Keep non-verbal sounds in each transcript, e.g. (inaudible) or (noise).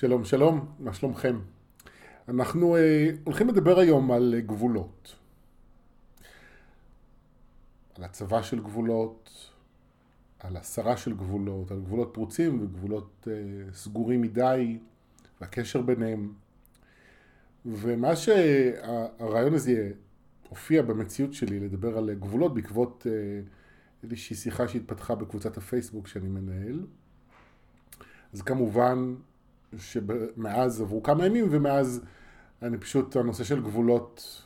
שלום, שלום, מה שלומכם? אנחנו אה, הולכים לדבר היום על אה, גבולות. על הצבה של גבולות, על הסרה של גבולות, על גבולות פרוצים וגבולות אה, סגורים מדי, והקשר ביניהם. ומאז שהרעיון הזה הופיע במציאות שלי לדבר על גבולות בעקבות אה, איזושהי שיחה שהתפתחה בקבוצת הפייסבוק שאני מנהל, אז כמובן שמאז עברו כמה ימים ומאז אני פשוט, הנושא של גבולות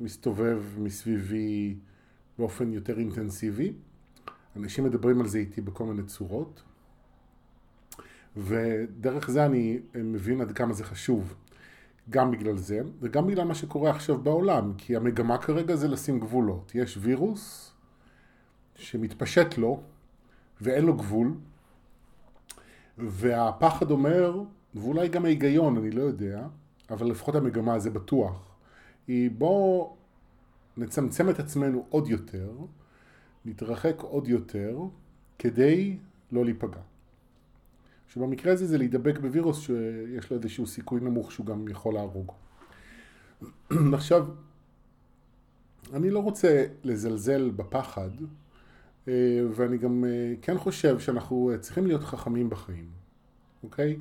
מסתובב מסביבי באופן יותר אינטנסיבי. אנשים מדברים על זה איתי בכל מיני צורות, ודרך זה אני מבין עד כמה זה חשוב. גם בגלל זה, וגם בגלל מה שקורה עכשיו בעולם, כי המגמה כרגע זה לשים גבולות. יש וירוס שמתפשט לו ואין לו גבול, והפחד אומר, ואולי גם ההיגיון, אני לא יודע, אבל לפחות המגמה זה בטוח, היא בואו נצמצם את עצמנו עוד יותר, נתרחק עוד יותר, כדי לא להיפגע. שבמקרה הזה זה להידבק בווירוס שיש לו איזשהו סיכוי נמוך שהוא גם יכול להרוג. (clears throat) עכשיו, אני לא רוצה לזלזל בפחד, אה, ואני גם אה, כן חושב שאנחנו צריכים להיות חכמים בחיים, אוקיי?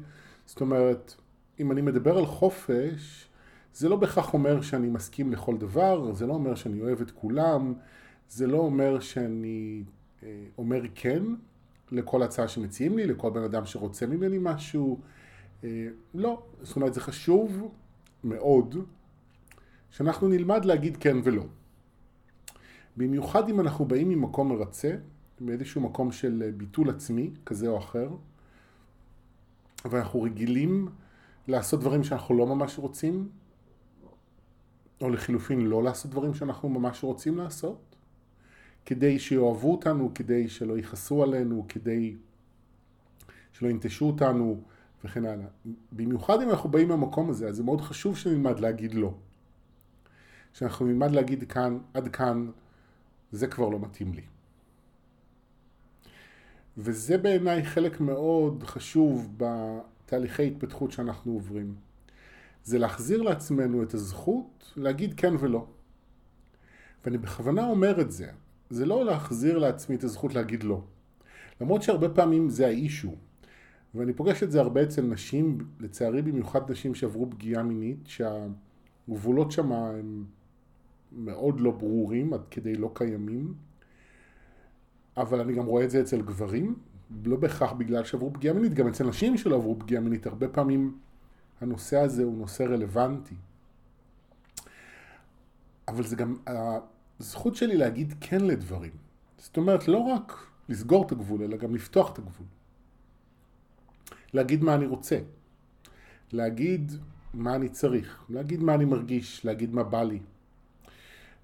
זאת אומרת, אם אני מדבר על חופש, זה לא בהכרח אומר שאני מסכים לכל דבר, זה לא אומר שאני אוהב את כולם, זה לא אומר שאני אה, אומר כן לכל הצעה שמציעים לי, לכל בן אדם שרוצה ממני משהו. אה, לא, זאת אומרת זה חשוב מאוד שאנחנו נלמד להגיד כן ולא. במיוחד אם אנחנו באים ממקום מרצה, מאיזשהו מקום של ביטול עצמי כזה או אחר, ואנחנו רגילים לעשות דברים שאנחנו לא ממש רוצים, או לחילופין לא לעשות דברים שאנחנו ממש רוצים לעשות, כדי שיאהבו אותנו, כדי שלא יכעסו עלינו, כדי שלא ינטשו אותנו וכן הלאה. במיוחד אם אנחנו באים מהמקום הזה, אז זה מאוד חשוב שנלמד להגיד לא. שאנחנו נלמד להגיד כאן, עד כאן, זה כבר לא מתאים לי. וזה בעיניי חלק מאוד חשוב בתהליכי התפתחות שאנחנו עוברים. זה להחזיר לעצמנו את הזכות להגיד כן ולא. ואני בכוונה אומר את זה. זה לא להחזיר לעצמי את הזכות להגיד לא. למרות שהרבה פעמים זה האישו. ואני פוגש את זה הרבה אצל נשים, לצערי במיוחד נשים שעברו פגיעה מינית, שהגבולות שם הם מאוד לא ברורים, עד כדי לא קיימים. אבל אני גם רואה את זה אצל גברים, לא בהכרח בגלל שעברו פגיעה מינית, גם אצל נשים שלא עברו פגיעה מינית, הרבה פעמים הנושא הזה הוא נושא רלוונטי. אבל זה גם הזכות שלי להגיד כן לדברים. זאת אומרת, לא רק לסגור את הגבול, אלא גם לפתוח את הגבול. להגיד מה אני רוצה. להגיד מה אני צריך. להגיד מה אני מרגיש. להגיד מה בא לי.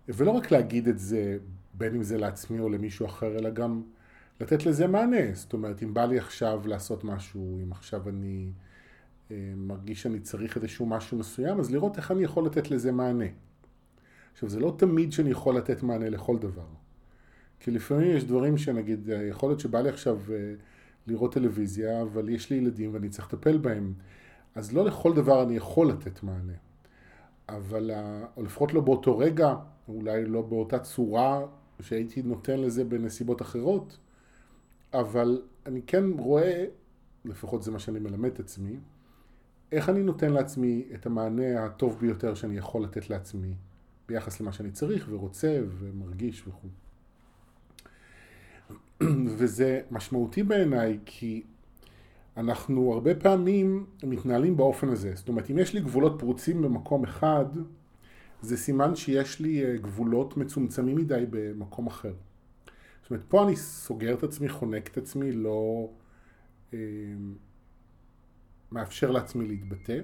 ולא רק להגיד את זה בין אם זה לעצמי או למישהו אחר, אלא גם לתת לזה מענה. זאת אומרת, אם בא לי עכשיו לעשות משהו, אם עכשיו אני אה, מרגיש שאני צריך איזשהו משהו מסוים, אז לראות איך אני יכול לתת לזה מענה. עכשיו, זה לא תמיד שאני יכול לתת מענה לכל דבר. כי לפעמים יש דברים שנגיד, אה, יכול להיות שבא לי עכשיו אה, לראות טלוויזיה, אבל יש לי ילדים ואני צריך לטפל בהם. אז לא לכל דבר אני יכול לתת מענה. אבל, או לפחות לא באותו רגע, אולי לא באותה צורה שהייתי נותן לזה בנסיבות אחרות, אבל אני כן רואה, לפחות זה מה שאני מלמד את עצמי, איך אני נותן לעצמי את המענה הטוב ביותר שאני יכול לתת לעצמי ביחס למה שאני צריך ורוצה ומרגיש וכו'. וזה משמעותי בעיניי כי אנחנו הרבה פעמים מתנהלים באופן הזה. זאת אומרת, אם יש לי גבולות פרוצים במקום אחד, זה סימן שיש לי אה, גבולות מצומצמים מדי במקום אחר. זאת אומרת, פה אני סוגר את עצמי, חונק את עצמי, לא אה, מאפשר לעצמי להתבטא.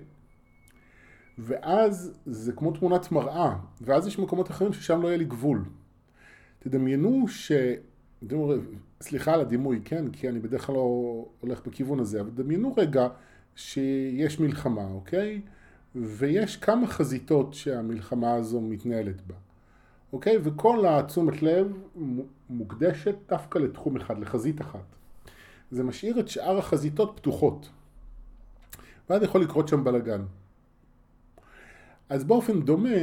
ואז זה כמו תמונת מראה, ואז יש מקומות אחרים ששם לא יהיה לי גבול. תדמיינו ש... סליחה על הדימוי, כן? כי אני בדרך כלל לא הולך בכיוון הזה, אבל דמיינו רגע שיש מלחמה, אוקיי? ויש כמה חזיתות שהמלחמה הזו מתנהלת בה, אוקיי? וכל התשומת לב מוקדשת דווקא לתחום אחד, לחזית אחת. זה משאיר את שאר החזיתות פתוחות. ואז יכול לקרות שם בלאגן. אז באופן דומה,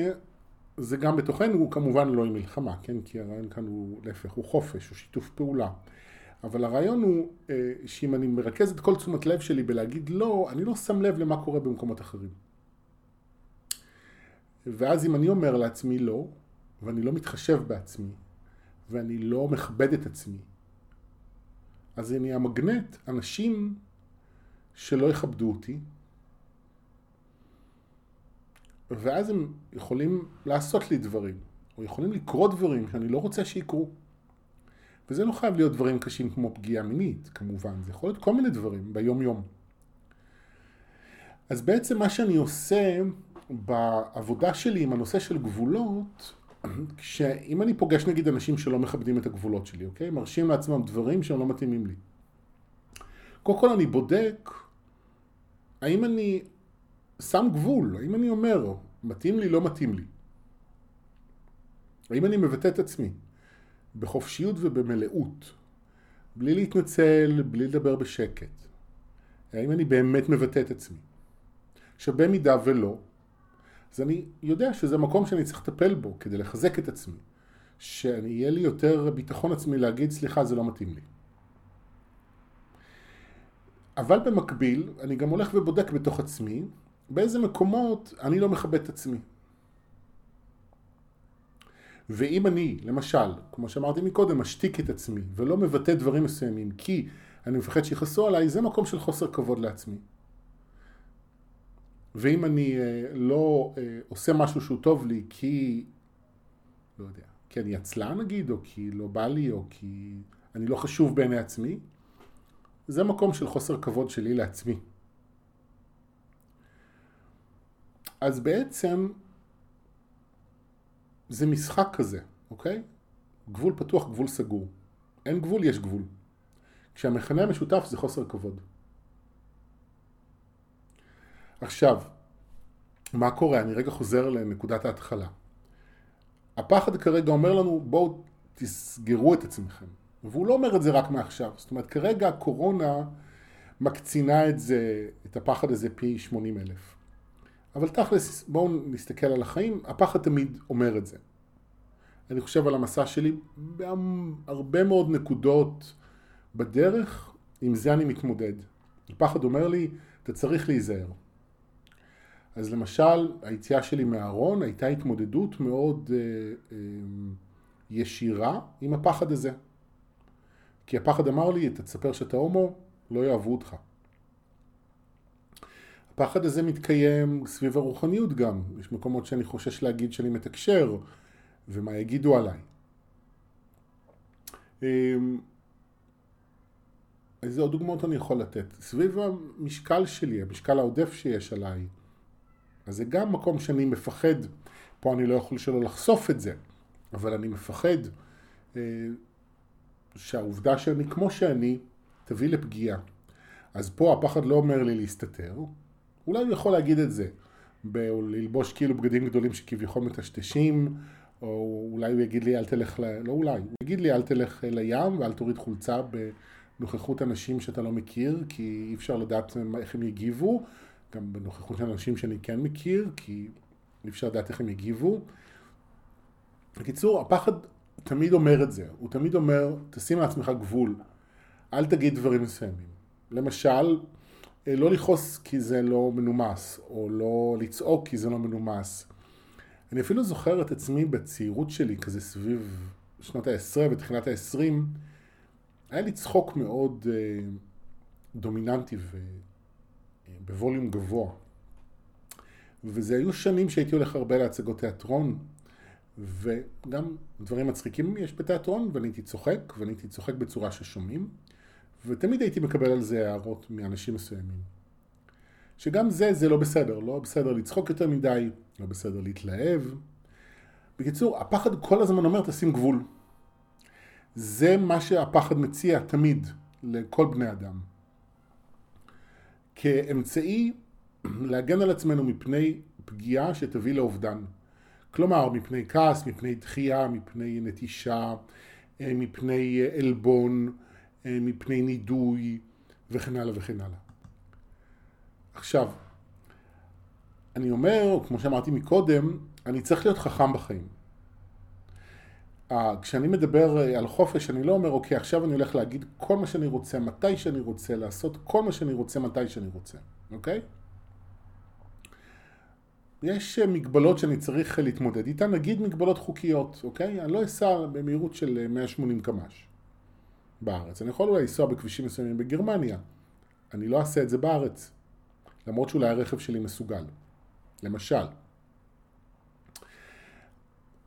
זה גם בתוכנו, הוא כמובן לא עם מלחמה, כן? כי הרעיון כאן הוא להפך, הוא חופש, הוא שיתוף פעולה. אבל הרעיון הוא אה, שאם אני מרכז את כל תשומת לב שלי בלהגיד לא, אני לא שם לב למה קורה במקומות אחרים. ואז אם אני אומר לעצמי לא, ואני לא מתחשב בעצמי, ואני לא מכבד את עצמי, אז אני המגנט אנשים שלא יכבדו אותי, ואז הם יכולים לעשות לי דברים, או יכולים לקרות דברים שאני לא רוצה שיקרו. וזה לא חייב להיות דברים קשים כמו פגיעה מינית, כמובן, זה יכול להיות כל מיני דברים ביום יום. אז בעצם מה שאני עושה בעבודה שלי עם הנושא של גבולות, שאם אני פוגש נגיד אנשים שלא מכבדים את הגבולות שלי, אוקיי? מרשים לעצמם דברים שהם לא מתאימים לי. קודם כל אני בודק האם אני שם גבול, האם אני אומר, מתאים לי, לא מתאים לי. האם אני מבטא את עצמי בחופשיות ובמלאות, בלי להתנצל, בלי לדבר בשקט. האם אני באמת מבטא את עצמי? שבמידה ולא, אז אני יודע שזה מקום שאני צריך לטפל בו כדי לחזק את עצמי. שאני יהיה לי יותר ביטחון עצמי להגיד סליחה זה לא מתאים לי. אבל במקביל אני גם הולך ובודק בתוך עצמי באיזה מקומות אני לא מכבד את עצמי. ואם אני, למשל, כמו שאמרתי מקודם, משתיק את עצמי ולא מבטא דברים מסוימים כי אני מפחד שיכעסו עליי, זה מקום של חוסר כבוד לעצמי. ואם אני אה, לא אה, עושה משהו שהוא טוב לי כי, לא יודע, כי אני עצלן נגיד, או כי לא בא לי, או כי אני לא חשוב בעיני עצמי, זה מקום של חוסר כבוד שלי לעצמי. אז בעצם זה משחק כזה, אוקיי? גבול פתוח, גבול סגור. אין גבול, יש גבול. כשהמכנה המשותף זה חוסר כבוד. עכשיו, מה קורה? אני רגע חוזר לנקודת ההתחלה. הפחד כרגע אומר לנו, בואו תסגרו את עצמכם. והוא לא אומר את זה רק מעכשיו. זאת אומרת, כרגע הקורונה מקצינה את זה, את הפחד הזה פי 80 אלף. אבל תכלס, בואו נסתכל על החיים, הפחד תמיד אומר את זה. אני חושב על המסע שלי בהרבה מאוד נקודות בדרך, עם זה אני מתמודד. הפחד אומר לי, אתה צריך להיזהר. אז למשל, היציאה שלי מהארון הייתה התמודדות מאוד אה, אה, ישירה עם הפחד הזה. כי הפחד אמר לי, אתה תספר שאתה הומו, לא יאהבו אותך. הפחד הזה מתקיים סביב הרוחניות גם. יש מקומות שאני חושש להגיד שאני מתקשר, ומה יגידו עליי. אמ, איזה עוד דוגמאות אני יכול לתת? סביב המשקל שלי, המשקל העודף שיש עליי. אז זה גם מקום שאני מפחד, פה אני לא יכול שלא לחשוף את זה, אבל אני מפחד אה, שהעובדה שאני כמו שאני תביא לפגיעה. אז פה הפחד לא אומר לי להסתתר, אולי הוא יכול להגיד את זה, ללבוש כאילו בגדים גדולים שכביכול מטשטשים, או אולי הוא יגיד לי אל תלך, ל... לא אולי, הוא יגיד לי אל תלך לים ואל תוריד חולצה בנוכחות אנשים שאתה לא מכיר, כי אי אפשר לדעת איך הם יגיבו, גם בנוכחות אנשים שאני כן מכיר, כי אי אפשר לדעת איך הם יגיבו. בקיצור, הפחד תמיד אומר את זה, הוא תמיד אומר, תשים לעצמך גבול, אל תגיד דברים מסוימים. למשל, אה, לא לכעוס כי זה לא מנומס, או לא לצעוק כי זה לא מנומס. אני אפילו זוכר את עצמי בצעירות שלי, כזה סביב שנות ה-10 ותחילת ה-20, היה לי צחוק מאוד אה, דומיננטי ובווליום אה, גבוה. וזה היו שנים שהייתי הולך הרבה להצגות תיאטרון, וגם דברים מצחיקים יש בתיאטרון, ואני הייתי צוחק, ואני הייתי צוחק בצורה ששומעים, ותמיד הייתי מקבל על זה הערות מאנשים מסוימים. שגם זה, זה לא בסדר, לא בסדר לצחוק יותר מדי, לא בסדר להתלהב. בקיצור, הפחד כל הזמן אומר תשים גבול. זה מה שהפחד מציע תמיד לכל בני אדם. כאמצעי להגן על עצמנו מפני פגיעה שתביא לאובדן. כלומר, מפני כעס, מפני דחייה, מפני נטישה, אה, מפני אה, עלבון, אה, מפני נידוי וכן הלאה וכן הלאה. עכשיו, אני אומר, כמו שאמרתי מקודם, אני צריך להיות חכם בחיים. כשאני מדבר אה, על חופש, אני לא אומר, אוקיי, עכשיו אני הולך להגיד כל מה שאני רוצה, מתי שאני רוצה, לעשות כל מה שאני רוצה, מתי שאני רוצה, אוקיי? יש אה, מגבלות שאני צריך להתמודד איתן, נגיד מגבלות חוקיות, אוקיי? אני לא אסע במהירות של 180 אה, קמ"ש בארץ. אני יכול אולי לנסוע בכבישים מסוימים בגרמניה. אני לא אעשה את זה בארץ, למרות שאולי הרכב שלי מסוגל. למשל.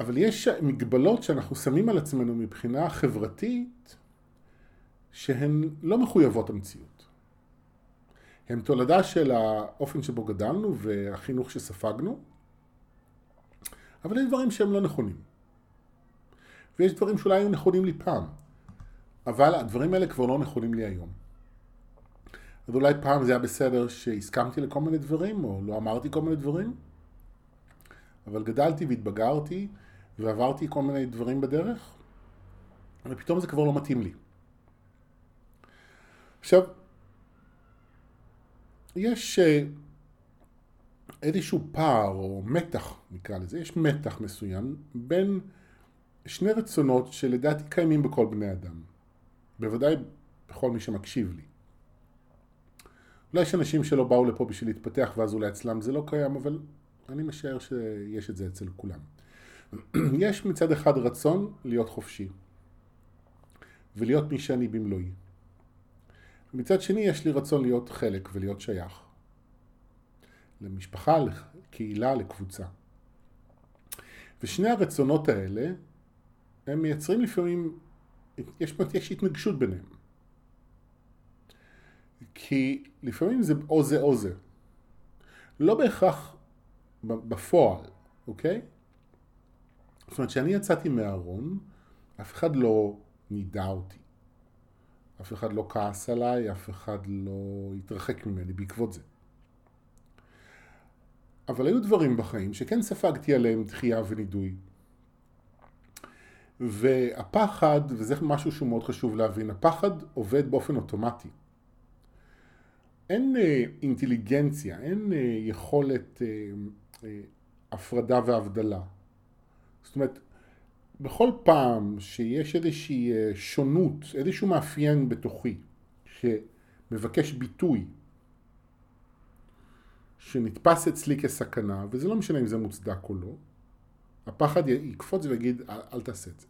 אבל יש מגבלות שאנחנו שמים על עצמנו מבחינה חברתית שהן לא מחויבות המציאות. הן תולדה של האופן שבו גדלנו והחינוך שספגנו, אבל יש דברים שהם לא נכונים. ויש דברים שאולי היו נכונים לי פעם, אבל הדברים האלה כבר לא נכונים לי היום. אז אולי פעם זה היה בסדר שהסכמתי לכל מיני דברים, או לא אמרתי כל מיני דברים, אבל גדלתי והתבגרתי, ועברתי כל מיני דברים בדרך, ופתאום זה כבר לא מתאים לי. עכשיו, יש אה, איזשהו פער או מתח, נקרא לזה, יש מתח מסוים בין שני רצונות שלדעתי קיימים בכל בני אדם, בוודאי בכל מי שמקשיב לי. אולי יש אנשים שלא באו לפה בשביל להתפתח ואז אולי אצלם זה לא קיים, אבל אני משער שיש את זה אצל כולם. יש מצד אחד רצון להיות חופשי ולהיות מי שאני במלואי. מצד שני יש לי רצון להיות חלק ולהיות שייך. למשפחה, לקהילה, לקבוצה. ושני הרצונות האלה הם מייצרים לפעמים, יש, יש התנגשות ביניהם. כי לפעמים זה או זה או זה. לא בהכרח בפועל, אוקיי? זאת אומרת, כשאני יצאתי מהארון, אף אחד לא נידע אותי. אף אחד לא כעס עליי, אף אחד לא התרחק ממני בעקבות זה. אבל היו דברים בחיים שכן ספגתי עליהם דחייה ונידוי. והפחד, וזה משהו שהוא מאוד חשוב להבין, הפחד עובד באופן אוטומטי. אין אה, אינטליגנציה, אין אה, יכולת אה, הפרדה והבדלה. זאת אומרת, בכל פעם שיש איזושהי אה, שונות, איזשהו מאפיין בתוכי שמבקש ביטוי, שנתפס אצלי כסכנה, וזה לא משנה אם זה מוצדק או לא, הפחד יקפוץ ויגיד, אל, אל תעשה את זה.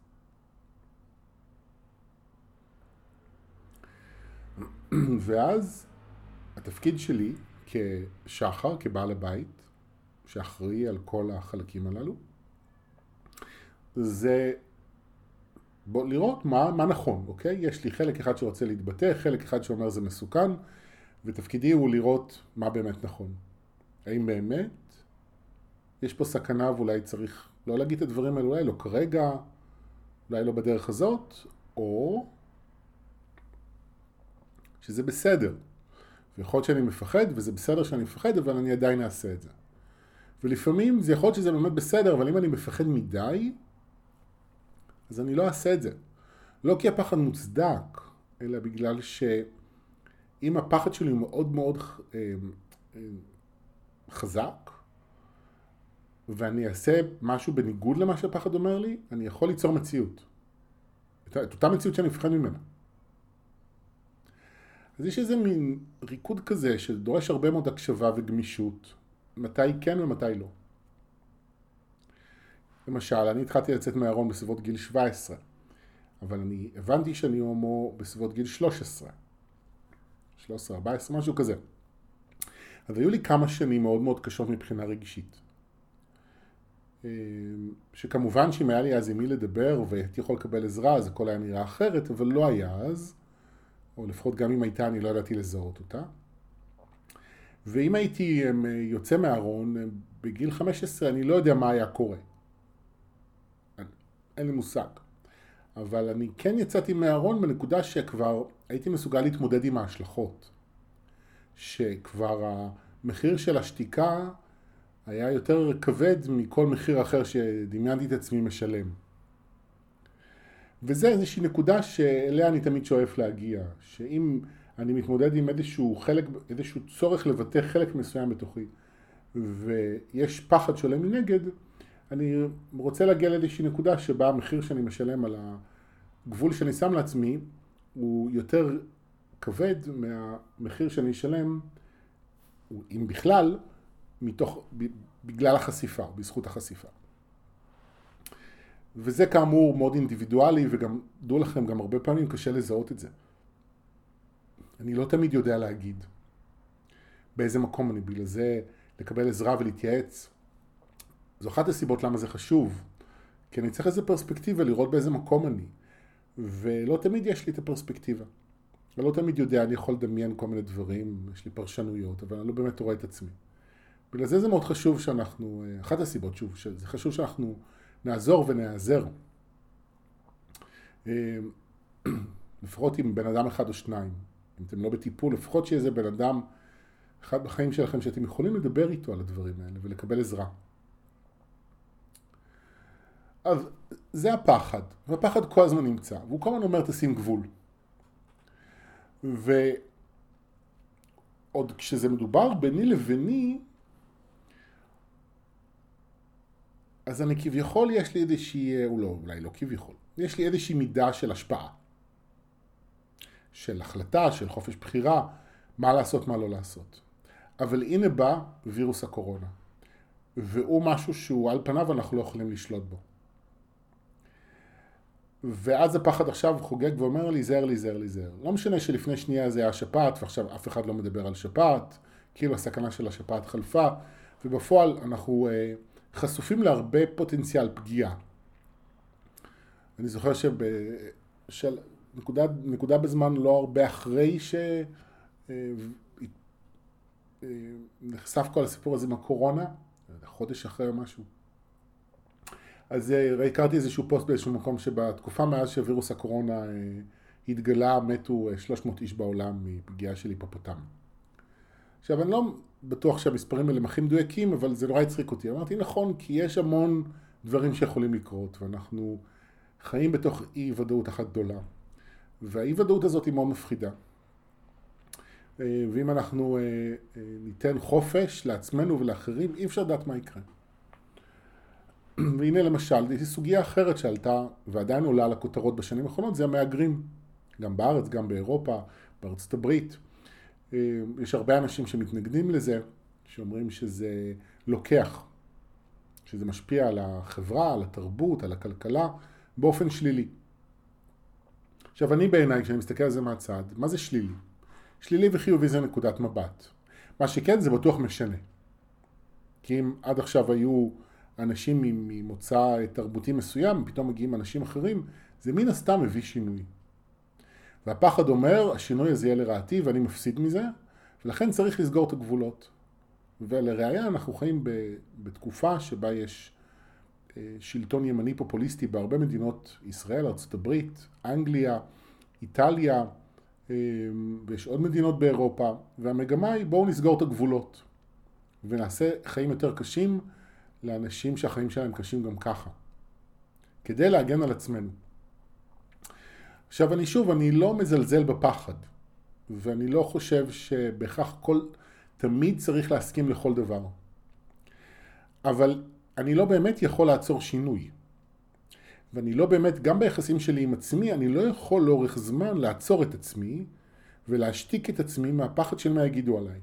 (clears throat) ואז התפקיד שלי כשחר, כבעל הבית, שאחראי על כל החלקים הללו, זה בוא, לראות מה, מה נכון, אוקיי? יש לי חלק אחד שרוצה להתבטא, חלק אחד שאומר זה מסוכן, ותפקידי הוא לראות מה באמת נכון. האם באמת יש פה סכנה ואולי צריך לא להגיד את הדברים האלו, אולי לא כרגע, אולי לא בדרך הזאת, או שזה בסדר. ויכול להיות שאני מפחד, וזה בסדר שאני מפחד, אבל אני עדיין אעשה את זה. ולפעמים זה יכול להיות שזה באמת בסדר, אבל אם אני מפחד מדי, אז אני לא אעשה את זה. לא כי הפחד מוצדק, אלא בגלל שאם הפחד שלי הוא מאוד מאוד אה, אה, חזק, ואני אעשה משהו בניגוד למה שהפחד אומר לי, אני יכול ליצור מציאות. את אותה מציאות שאני מפחד ממנה. אז יש איזה מין ריקוד כזה שדורש הרבה מאוד הקשבה וגמישות, מתי כן ומתי לא. למשל, אני התחלתי לצאת מהארון בסביבות גיל 17, אבל אני הבנתי שאני הומו בסביבות גיל 13, 13, 14, משהו כזה. אז היו לי כמה שנים מאוד מאוד קשות מבחינה רגשית. אמ, שכמובן שאם היה לי אז עם מי לדבר והייתי יכול לקבל עזרה אז הכל היה נראה אחרת, אבל לא היה אז, או לפחות גם אם הייתה אני לא ידעתי לזהות אותה. ואם הייתי אמ, יוצא מהארון בגיל 15 אני לא יודע מה היה קורה. אין לי מושג. אבל אני כן יצאתי מהארון בנקודה שכבר הייתי מסוגל להתמודד עם ההשלכות. שכבר המחיר של השתיקה היה יותר כבד מכל מחיר אחר שדמיינתי את עצמי משלם. וזה איזושהי נקודה שאליה אני תמיד שואף להגיע, שאם אני מתמודד עם איזשהו חלק, איזשהו צורך לבטא חלק מסוים בתוכי, ויש פחד שעולה מנגד, אני רוצה להגיע לאיזושהי נקודה שבה המחיר שאני משלם על הגבול שאני שם לעצמי הוא יותר כבד מהמחיר שאני אשלם, אם בכלל, מתוך, בגלל החשיפה, בזכות החשיפה. וזה כאמור מאוד אינדיבידואלי, וגם, דעו לכם, גם הרבה פעמים קשה לזהות את זה. אני לא תמיד יודע להגיד באיזה מקום אני, בגלל זה לקבל עזרה ולהתייעץ. זו אחת הסיבות למה זה חשוב, כי אני צריך איזה פרספקטיבה לראות באיזה מקום אני, ולא תמיד יש לי את הפרספקטיבה. אני לא תמיד יודע, אני יכול לדמיין כל מיני דברים, יש לי פרשנויות, אבל אני לא באמת רואה את עצמי. בגלל זה זה מאוד חשוב שאנחנו, אחת הסיבות, שוב, שזה חשוב שאנחנו נעזור ונעזר. אה, (clears throat) לפחות עם בן אדם אחד או שניים. אם אתם לא בטיפול, לפחות שיהיה איזה בן אדם אחד בחיים שלכם שאתם יכולים לדבר איתו על הדברים האלה ולקבל עזרה. אז זה הפחד, והפחד כל הזמן נמצא, והוא כל הזמן אומר תשים גבול. ועוד כשזה מדובר ביני לביני, אז אני כביכול יש לי איזושהי, או לא, אולי לא כביכול, יש לי איזושהי מידה של השפעה. של החלטה, של חופש בחירה, מה לעשות, מה לא לעשות. אבל הנה בא וירוס הקורונה, והוא משהו שהוא על פניו אנחנו לא יכולים לשלוט בו. ואז הפחד עכשיו חוגג ואומר לי, זהר לי, זהר לי, זהר. לא משנה שלפני שנייה זה היה שפעת, ועכשיו אף אחד לא מדבר על שפעת, כאילו הסכנה של השפעת חלפה, ובפועל אנחנו אה, חשופים להרבה פוטנציאל פגיעה. אני זוכר שב... של... נקודה, נקודה בזמן לא הרבה אחרי שנחשף אה, אה, כל הסיפור הזה עם הקורונה, חודש אחרי או משהו. אז אה, הכרתי איזשהו פוסט באיזשהו מקום שבתקופה מאז שווירוס הקורונה התגלה, מתו 300 איש בעולם מפגיעה של היפופוטם. עכשיו, אני לא בטוח שהמספרים האלה הכי מדויקים, אבל זה נורא הצחיק אותי. אמרתי, נכון, כי יש המון דברים שיכולים לקרות, ואנחנו חיים בתוך אי ודאות אחת גדולה. והאי ודאות הזאת היא מאוד מפחידה. אה, ואם אנחנו אה, אה, ניתן חופש לעצמנו ולאחרים, אי אפשר לדעת מה יקרה. והנה למשל, זו סוגיה אחרת שעלתה ועדיין עולה על הכותרות בשנים האחרונות, זה המהגרים. גם בארץ, גם באירופה, בארצות הברית. יש הרבה אנשים שמתנגדים לזה, שאומרים שזה לוקח, שזה משפיע על החברה, על התרבות, על הכלכלה, באופן שלילי. עכשיו אני בעיניי, כשאני מסתכל על זה מהצד, מה זה שלילי? שלילי וחיובי זה נקודת מבט. מה שכן זה בטוח משנה. כי אם עד עכשיו היו אנשים ממוצא תרבותי מסוים, פתאום מגיעים אנשים אחרים, זה מן הסתם מביא שינוי. והפחד אומר, השינוי הזה יהיה לרעתי ואני מפסיד מזה, ולכן צריך לסגור את הגבולות. ולראיה אנחנו חיים בתקופה שבה יש אה, שלטון ימני פופוליסטי בהרבה מדינות, ישראל, ארה"ב, אנגליה, איטליה, אה, ויש עוד מדינות באירופה, והמגמה היא בואו נסגור את הגבולות ונעשה חיים יותר קשים לאנשים שהחיים שלהם קשים גם ככה, כדי להגן על עצמנו. עכשיו אני שוב, אני לא מזלזל בפחד, ואני לא חושב שבהכרח כל, תמיד צריך להסכים לכל דבר. אבל אני לא באמת יכול לעצור שינוי. ואני לא באמת, גם ביחסים שלי עם עצמי, אני לא יכול לאורך זמן לעצור את עצמי ולהשתיק את עצמי מהפחד של מה יגידו עליי.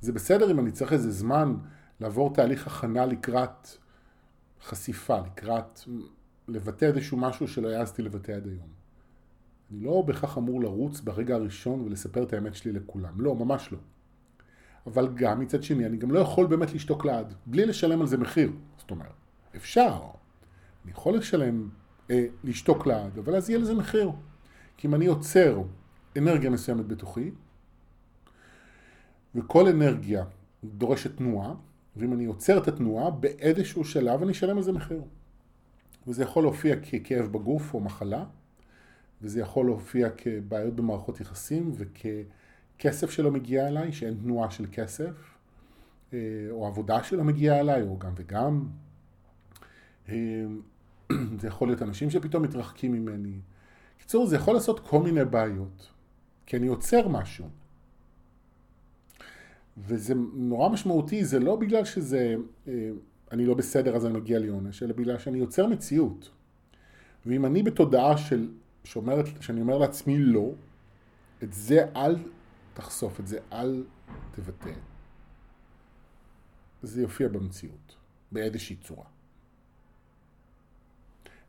זה בסדר אם אני צריך איזה זמן לעבור תהליך הכנה לקראת חשיפה, לקראת לבטא איזשהו משהו שלא העזתי לבטא עד היום. אני לא בהכרח אמור לרוץ ברגע הראשון ולספר את האמת שלי לכולם. לא, ממש לא. אבל גם מצד שני, אני גם לא יכול באמת לשתוק לעד, בלי לשלם על זה מחיר. זאת אומרת, אפשר, אני יכול לשלם, אה, לשתוק לעד, אבל אז יהיה לזה מחיר. כי אם אני עוצר אנרגיה מסוימת בתוכי, וכל אנרגיה דורשת תנועה, ואם אני עוצר את התנועה, באיזשהו שלב אני אשלם על זה מחיר. וזה יכול להופיע ככאב בגוף או מחלה, וזה יכול להופיע כבעיות במערכות יחסים וכ... כסף שלא מגיע אליי, שאין תנועה של כסף, אה, או עבודה שלא מגיעה אליי, או גם וגם. אה, (clears throat) זה יכול להיות אנשים שפתאום מתרחקים ממני. קיצור, זה יכול לעשות כל מיני בעיות. כי אני עוצר משהו. וזה נורא משמעותי, זה לא בגלל שזה, אה, אני לא בסדר אז אני מגיע לעונש, אלא בגלל שאני יוצר מציאות. ואם אני בתודעה של, שאומרת, שאני אומר לעצמי לא, את זה אל תחשוף, את זה אל תבטא. זה יופיע במציאות, באיזושהי צורה.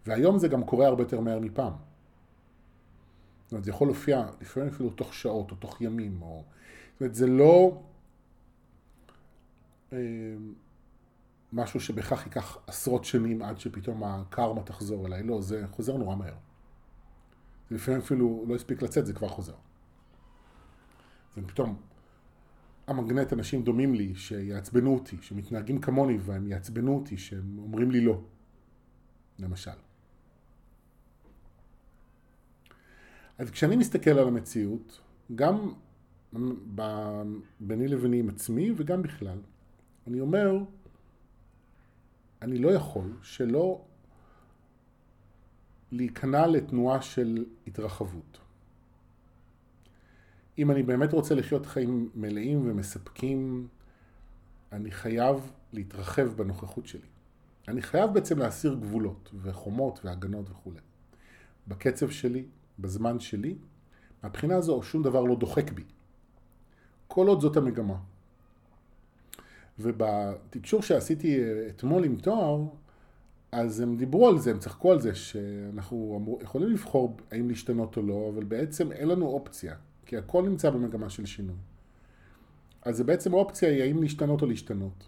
והיום זה גם קורה הרבה יותר מהר מפעם. זאת אומרת, זה יכול להופיע לפעמים אפילו תוך שעות או תוך ימים, או... זאת אומרת, זה לא משהו שבכך ייקח עשרות שנים עד שפתאום הקרמה תחזור אליי, לא, זה חוזר נורא מהר. לפעמים אפילו לא הספיק לצאת, זה כבר חוזר. זה פתאום המגנט, אנשים דומים לי, שיעצבנו אותי, שמתנהגים כמוני והם יעצבנו אותי, שהם אומרים לי לא, למשל. אז כשאני מסתכל על המציאות, גם ביני לביני עם עצמי וגם בכלל, אני אומר, אני לא יכול שלא להיכנע לתנועה של התרחבות. אם אני באמת רוצה לחיות חיים מלאים ומספקים, אני חייב להתרחב בנוכחות שלי. אני חייב בעצם להסיר גבולות וחומות והגנות וכו'. בקצב שלי, בזמן שלי, מהבחינה הזו שום דבר לא דוחק בי. כל עוד זאת המגמה. ובתקשור שעשיתי אתמול עם תואר, אז הם דיברו על זה, הם צחקו על זה, שאנחנו אמור, יכולים לבחור האם להשתנות או לא, אבל בעצם אין לנו אופציה, כי הכל נמצא במגמה של שינוי. אז זה בעצם האופציה היא האם להשתנות או להשתנות.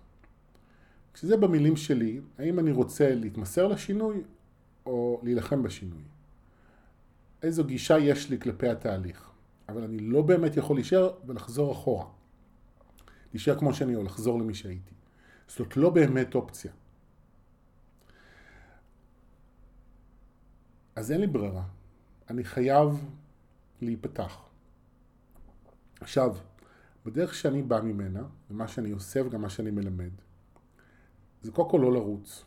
כשזה במילים שלי, האם אני רוצה להתמסר לשינוי או להילחם בשינוי. איזו גישה יש לי כלפי התהליך. אבל אני לא באמת יכול להישאר ולחזור אחורה. להישאר כמו שאני או לחזור למי שהייתי. זאת לא באמת אופציה. אז אין לי ברירה. אני חייב להיפתח. עכשיו, בדרך שאני בא ממנה, ומה שאני עושה וגם מה שאני מלמד, זה קודם כל לא לרוץ.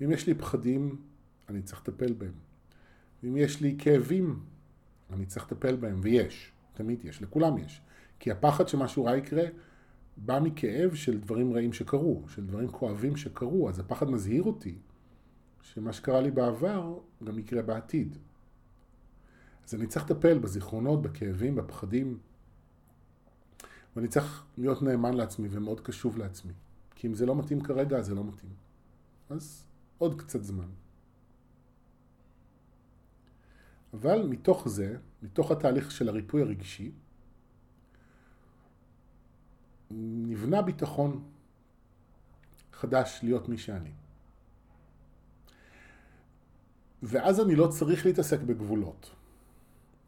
ואם יש לי פחדים, אני צריך לטפל בהם. ואם יש לי כאבים, אני צריך לטפל בהם, ויש, תמיד יש, לכולם יש. כי הפחד שמשהו רע יקרה, בא מכאב של דברים רעים שקרו, של דברים כואבים שקרו, אז הפחד מזהיר אותי שמה שקרה לי בעבר גם יקרה בעתיד. אז אני צריך לטפל בזיכרונות, בכאבים, בפחדים, ואני צריך להיות נאמן לעצמי ומאוד קשוב לעצמי. כי אם זה לא מתאים כרגע, אז זה לא מתאים. אז עוד קצת זמן. אבל מתוך זה, מתוך התהליך של הריפוי הרגשי, נבנה ביטחון חדש להיות מי שאני. ואז אני לא צריך להתעסק בגבולות.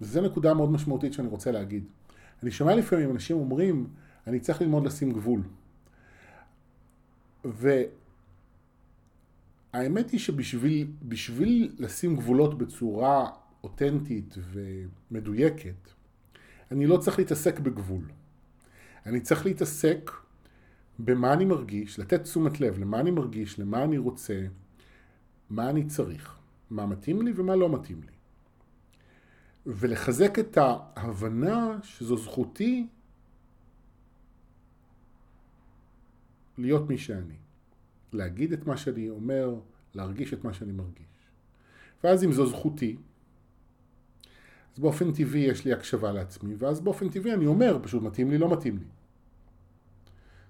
וזו נקודה מאוד משמעותית שאני רוצה להגיד. אני שומע לפעמים אנשים אומרים, אני צריך ללמוד לשים גבול. והאמת היא שבשביל לשים גבולות בצורה אותנטית ומדויקת, אני לא צריך להתעסק בגבול. אני צריך להתעסק במה אני מרגיש, לתת תשומת לב למה אני מרגיש, למה אני רוצה, מה אני צריך, מה מתאים לי ומה לא מתאים לי. ולחזק את ההבנה שזו זכותי להיות מי שאני. להגיד את מה שאני אומר, להרגיש את מה שאני מרגיש. ואז אם זו זכותי, אז באופן טבעי יש לי הקשבה לעצמי, ואז באופן טבעי אני אומר, פשוט מתאים לי, לא מתאים לי.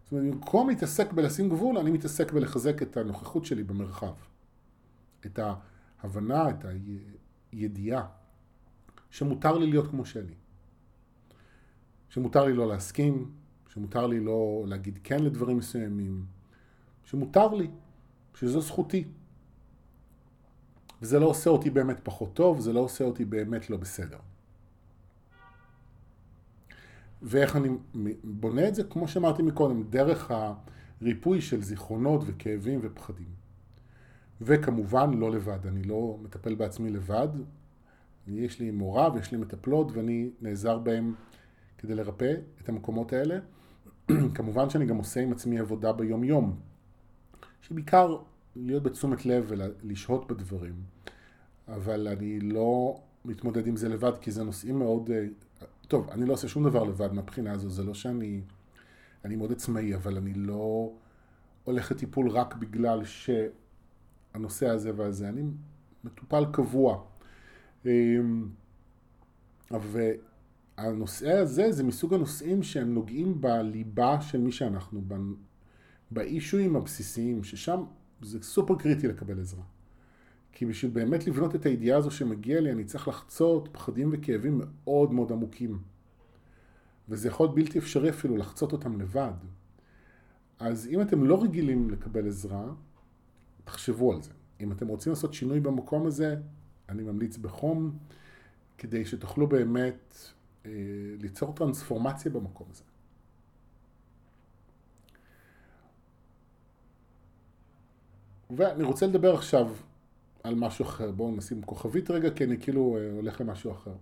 זאת אומרת, במקום להתעסק בלשים גבול, אני מתעסק בלחזק את הנוכחות שלי במרחב. את ההבנה, את הידיעה, שמותר לי להיות כמו שאני. שמותר לי לא להסכים, שמותר לי לא להגיד כן לדברים מסוימים, שמותר לי, שזו זכותי. וזה לא עושה אותי באמת פחות טוב, זה לא עושה אותי באמת לא בסדר. ואיך אני בונה את זה, כמו שאמרתי מקודם, דרך הריפוי של זיכרונות וכאבים ופחדים. וכמובן לא לבד, אני לא מטפל בעצמי לבד, יש לי מורה ויש לי מטפלות ואני נעזר בהם כדי לרפא את המקומות האלה. (clears throat) כמובן שאני גם עושה עם עצמי עבודה ביום יום, שבעיקר להיות בתשומת לב ולשהות בדברים, אבל אני לא מתמודד עם זה לבד, כי זה נושאים מאוד... אה, טוב, אני לא עושה שום דבר לבד מהבחינה הזו, זה לא שאני... אני מאוד עצמאי, אבל אני לא הולך לטיפול רק בגלל שהנושא הזה והזה. אני מטופל קבוע. אמ, והנושא הזה זה מסוג הנושאים שהם נוגעים בליבה של מי שאנחנו, באישויים הבסיסיים, ששם זה סופר קריטי לקבל עזרה. כי בשביל באמת לבנות את הידיעה הזו שמגיע לי, אני צריך לחצות פחדים וכאבים מאוד מאוד עמוקים. וזה יכול להיות בלתי אפשרי אפילו לחצות אותם לבד. אז אם אתם לא רגילים לקבל עזרה, תחשבו על זה. אם אתם רוצים לעשות שינוי במקום הזה, אני ממליץ בחום, כדי שתוכלו באמת אה, ליצור טרנספורמציה במקום הזה. ואני רוצה לדבר עכשיו על משהו אחר. בואו נשים כוכבית רגע, כי אני כאילו אה, הולך למשהו אחר.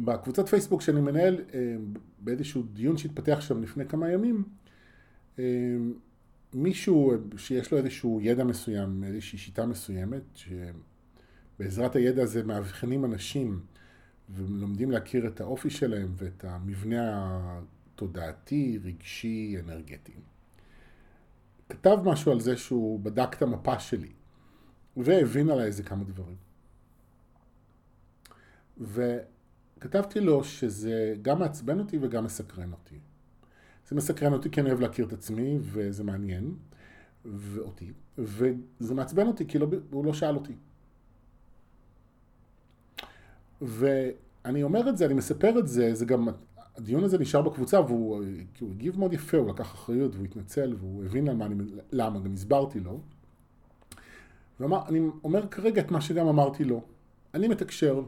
בקבוצת פייסבוק שאני מנהל, אה, באיזשהו דיון שהתפתח שם לפני כמה ימים, אה, מישהו שיש לו איזשהו ידע מסוים, איזושהי שיטה מסוימת, שבעזרת הידע הזה מאבחנים אנשים ולומדים להכיר את האופי שלהם ואת המבנה התודעתי, רגשי, אנרגטי. כתב משהו על זה שהוא בדק את המפה שלי והבין עליי איזה כמה דברים. וכתבתי לו שזה גם מעצבן אותי וגם מסקרן אותי. זה מסקרן אותי כי אני אוהב להכיר את עצמי וזה מעניין, ואותי, וזה מעצבן אותי כי לא, הוא לא שאל אותי. ואני אומר את זה, אני מספר את זה, זה גם, הדיון הזה נשאר בקבוצה והוא הוא הגיב מאוד יפה, הוא לקח אחריות והוא התנצל והוא הבין למה, אני, למה, גם הסברתי לו. ואני אומר כרגע את מה שגם אמרתי לו. אני מתקשר.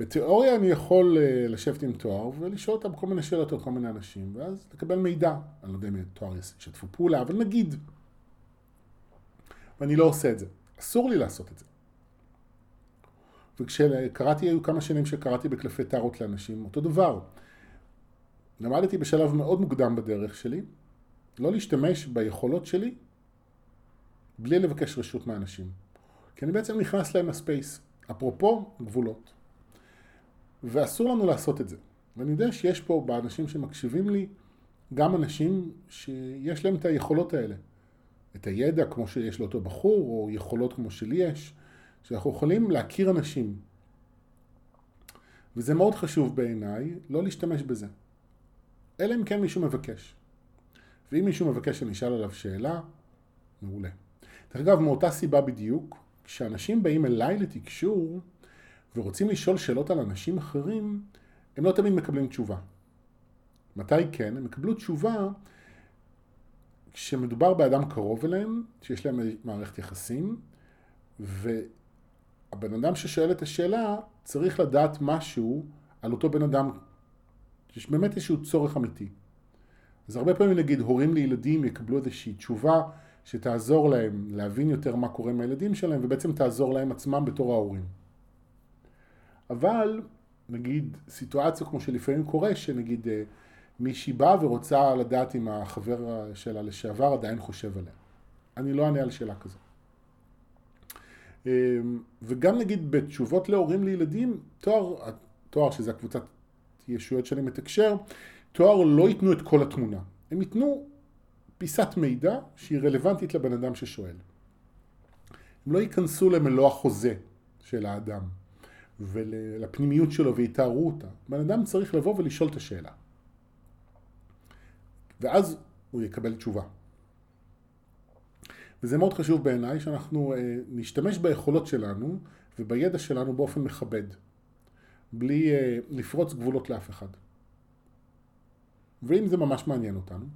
בתיאוריה אני יכול אה, לשבת עם תואר ולשאול אותם כל מיני שאלות על כל מיני אנשים, ואז לקבל מידע. אני לא יודע אם תואר ישתפו פעולה, אבל נגיד. ואני לא עושה את זה. אסור לי לעשות את זה. וכשקראתי, היו כמה שנים שקראתי בקלפי טארות לאנשים, אותו דבר. למדתי בשלב מאוד מוקדם בדרך שלי, לא להשתמש ביכולות שלי בלי לבקש רשות מאנשים. כי אני בעצם נכנס להם לספייס. אפרופו גבולות. ואסור לנו לעשות את זה. ואני יודע שיש פה באנשים שמקשיבים לי גם אנשים שיש להם את היכולות האלה. את הידע כמו שיש לאותו בחור, או יכולות כמו שלי יש, שאנחנו יכולים להכיר אנשים. וזה מאוד חשוב בעיניי לא להשתמש בזה. אלא אם כן מישהו מבקש. ואם מישהו מבקש שאני אשאל עליו שאלה, מעולה. דרך אגב, מאותה סיבה בדיוק, כשאנשים באים אליי לתקשור ורוצים לשאול שאלות על אנשים אחרים, הם לא תמיד מקבלים תשובה. מתי כן? הם יקבלו תשובה כשמדובר באדם קרוב אליהם, שיש להם מערכת יחסים, והבן אדם ששואל את השאלה צריך לדעת משהו על אותו בן אדם. יש באמת איזשהו צורך אמיתי. אז הרבה פעמים נגיד הורים לילדים יקבלו איזושהי תשובה שתעזור להם להבין יותר מה קורה עם הילדים שלהם ובעצם תעזור להם עצמם בתור ההורים. אבל נגיד סיטואציה כמו שלפעמים קורה שנגיד אה, מישהי באה ורוצה לדעת אם החבר שלה לשעבר עדיין חושב עליה. אני לא אענה על שאלה כזו. אמ, וגם נגיד בתשובות להורים לילדים, תואר, תואר שזה הקבוצת ישויות שאני מתקשר, תואר לא ייתנו את כל התמונה. הם ייתנו פיסת מידע שהיא רלוונטית לבן אדם ששואל. הם לא ייכנסו למלוא החוזה של האדם ולפנימיות שלו ויתארו אותה. בן אדם צריך לבוא ולשאול את השאלה. ואז הוא יקבל תשובה. וזה מאוד חשוב בעיניי שאנחנו אה, נשתמש ביכולות שלנו ובידע שלנו באופן מכבד, בלי אה, לפרוץ גבולות לאף אחד. ואם זה ממש מעניין אותנו,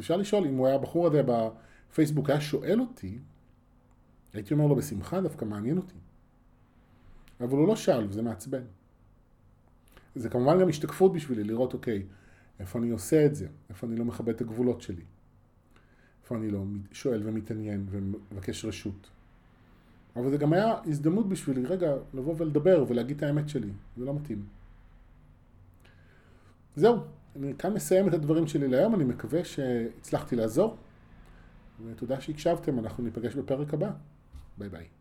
אפשר לשאול אם הוא היה, הבחור הזה בפייסבוק היה שואל אותי, הייתי אומר לו בשמחה, דווקא מעניין אותי. אבל הוא לא שאל, וזה מעצבן. זה כמובן גם השתקפות בשבילי, לראות, אוקיי, איפה אני עושה את זה, איפה אני לא מכבד את הגבולות שלי, איפה אני לא שואל ומתעניין ומבקש רשות. אבל זה גם היה הזדמנות בשבילי, רגע, לבוא ולדבר ולהגיד את האמת שלי, זה לא מתאים. זהו, אני כאן מסיים את הדברים שלי להיום, אני מקווה שהצלחתי לעזור, ותודה שהקשבתם, אנחנו ניפגש בפרק הבא. ביי ביי.